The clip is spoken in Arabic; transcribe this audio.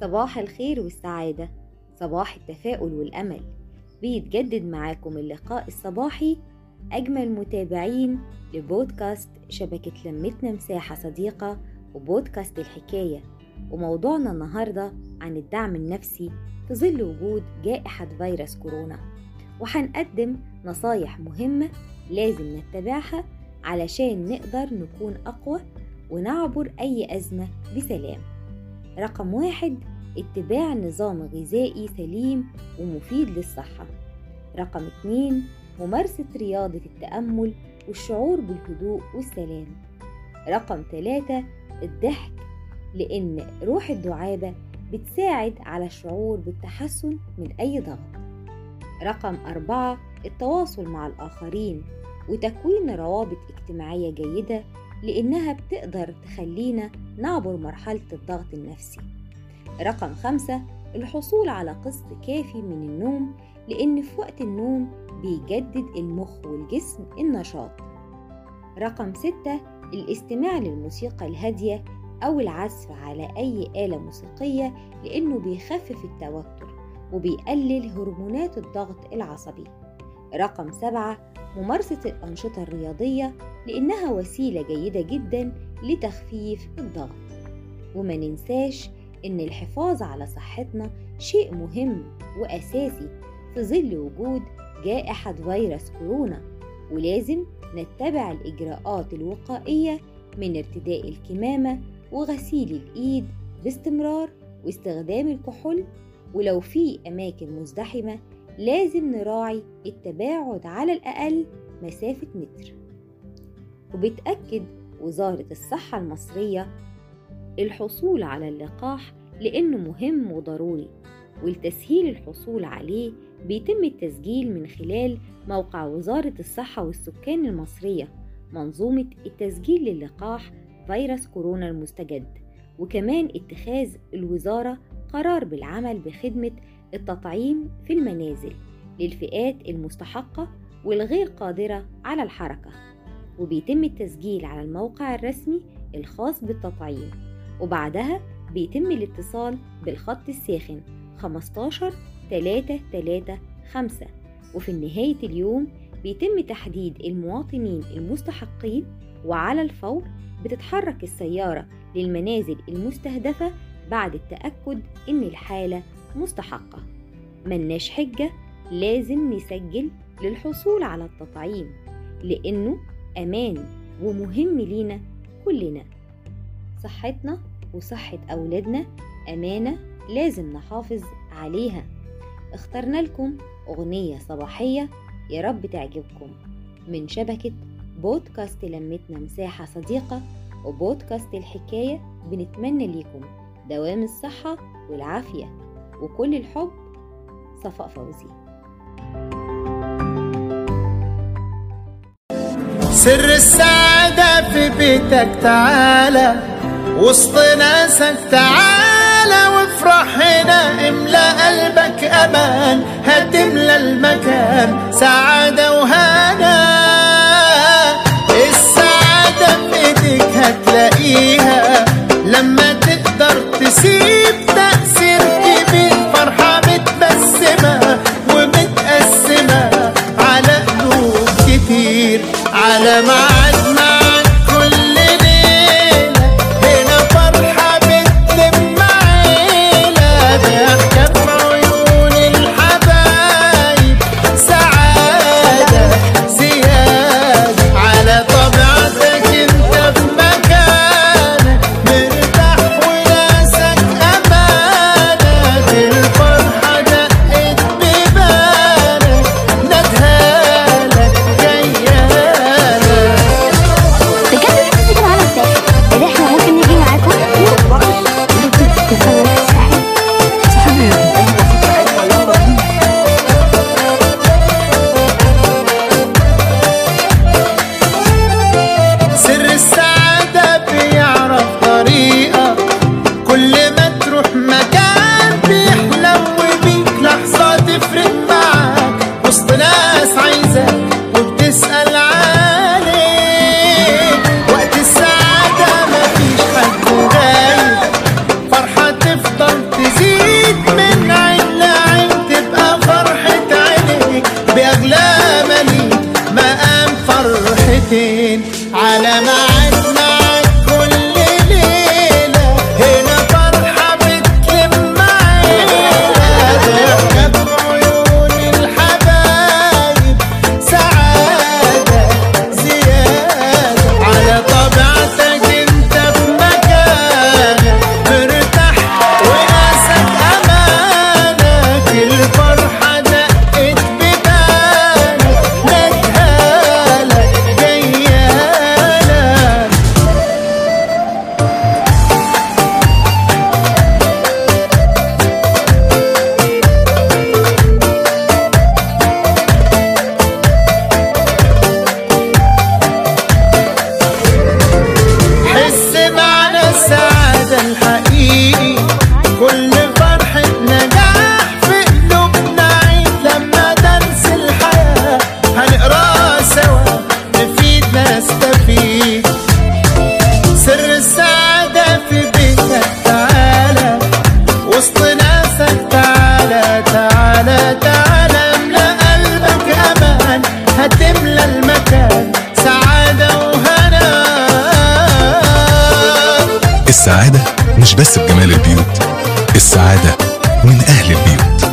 صباح الخير والسعادة صباح التفاؤل والأمل. بيتجدد معاكم اللقاء الصباحي أجمل متابعين لبودكاست شبكة لمتنا مساحة صديقة وبودكاست الحكاية. وموضوعنا النهاردة عن الدعم النفسي في ظل وجود جائحة فيروس كورونا. وهنقدم نصايح مهمة لازم نتبعها علشان نقدر نكون أقوى ونعبر أي أزمة بسلام. رقم واحد اتباع نظام غذائي سليم ومفيد للصحة. رقم اتنين ممارسة رياضة التأمل والشعور بالهدوء والسلام. رقم ثلاثة الضحك لأن روح الدعابة بتساعد على الشعور بالتحسن من أي ضغط. رقم أربعة التواصل مع الآخرين وتكوين روابط اجتماعية جيدة لأنها بتقدر تخلينا نعبر مرحلة الضغط النفسي. رقم خمسة الحصول على قسط كافي من النوم لأن في وقت النوم بيجدد المخ والجسم النشاط. رقم ستة الاستماع للموسيقى الهادية أو العزف على أي آلة موسيقية لأنه بيخفف التوتر وبيقلل هرمونات الضغط العصبي. رقم سبعة ممارسة الأنشطة الرياضية لأنها وسيلة جيدة جدا لتخفيف الضغط. وما ننساش إن الحفاظ على صحتنا شيء مهم وأساسي في ظل وجود جائحة فيروس كورونا. ولازم نتبع الإجراءات الوقائية من ارتداء الكمامة وغسيل الإيد باستمرار واستخدام الكحول. ولو في أماكن مزدحمة لازم نراعي التباعد على الأقل مسافة متر. وبتأكد وزارة الصحة المصرية الحصول على اللقاح لأنه مهم وضروري ولتسهيل الحصول عليه بيتم التسجيل من خلال موقع وزارة الصحة والسكان المصرية منظومة التسجيل للقاح فيروس كورونا المستجد وكمان اتخاذ الوزارة قرار بالعمل بخدمة التطعيم في المنازل للفئات المستحقة والغير قادرة على الحركة وبيتم التسجيل على الموقع الرسمي الخاص بالتطعيم وبعدها بيتم الاتصال بالخط الساخن 15 3 3 5 وفي نهاية اليوم بيتم تحديد المواطنين المستحقين وعلى الفور بتتحرك السيارة للمنازل المستهدفة بعد التأكد إن الحالة مستحقة. ملناش حجة لازم نسجل للحصول على التطعيم لأنه أمان ومهم لينا كلنا. صحتنا وصحة أولادنا أمانة لازم نحافظ عليها. اخترنا لكم أغنية صباحية يا رب تعجبكم. من شبكة بودكاست لمتنا مساحة صديقة وبودكاست الحكاية بنتمنى ليكم دوام الصحة والعافية. وكل الحب صفاء فوزي. سر السعادة في بيتك تعالى وسط ناسك تعالى وافرح هنا املى قلبك أمان هتملى المكان سعادة وهنا. على ميعاد على ما هتملى المكان سعادة وهنا. السعادة مش بس بجمال البيوت السعادة من أهل البيوت.